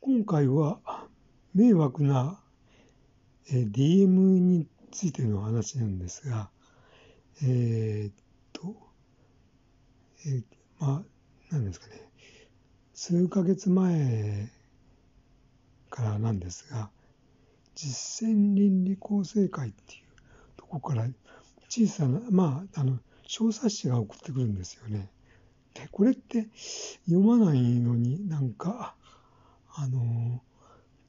今回は迷惑な DM についての話なんですが、えー、っと、えー、まあ、何ですかね、数ヶ月前からなんですが、実践倫理構成会っていうとこから小さな、まあ、あの、小冊子が送ってくるんですよね。で、これって読まないのになんか、あの、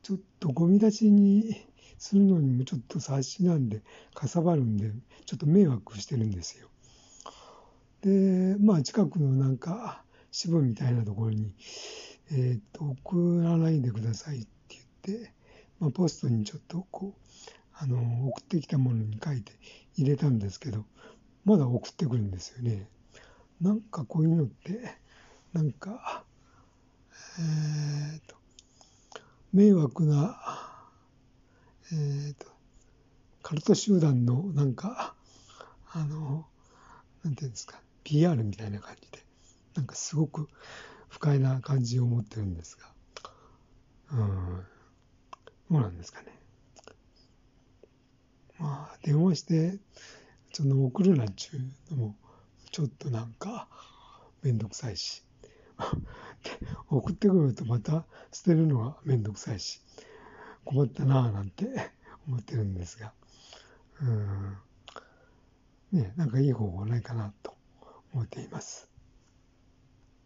ちょっとゴミ出しにするのにもちょっと冊子なんで、かさばるんで、ちょっと迷惑してるんですよ。で、まあ近くのなんか支部みたいなところに、えっ、と、送らないでくださいって言って、まあポストにちょっとこう、あの、送ってきたものに書いて入れたんですけど、まだ送ってくるんですよね。なんかこういうのって、なんか、えっ、と、迷惑な、えっ、ー、と、カルト集団のなんか、あの、なんていうんですか、PR みたいな感じで、なんかすごく不快な感じを持ってるんですが、うん、どうなんですかね。まあ、電話して、その送るなんちゅうのも、ちょっとなんか、めんどくさいし。送ってくるとまた捨てるのがめんどくさいし、困ったなぁなんて思ってるんですが、うん。ね、なんかいい方法ないかなと思っています。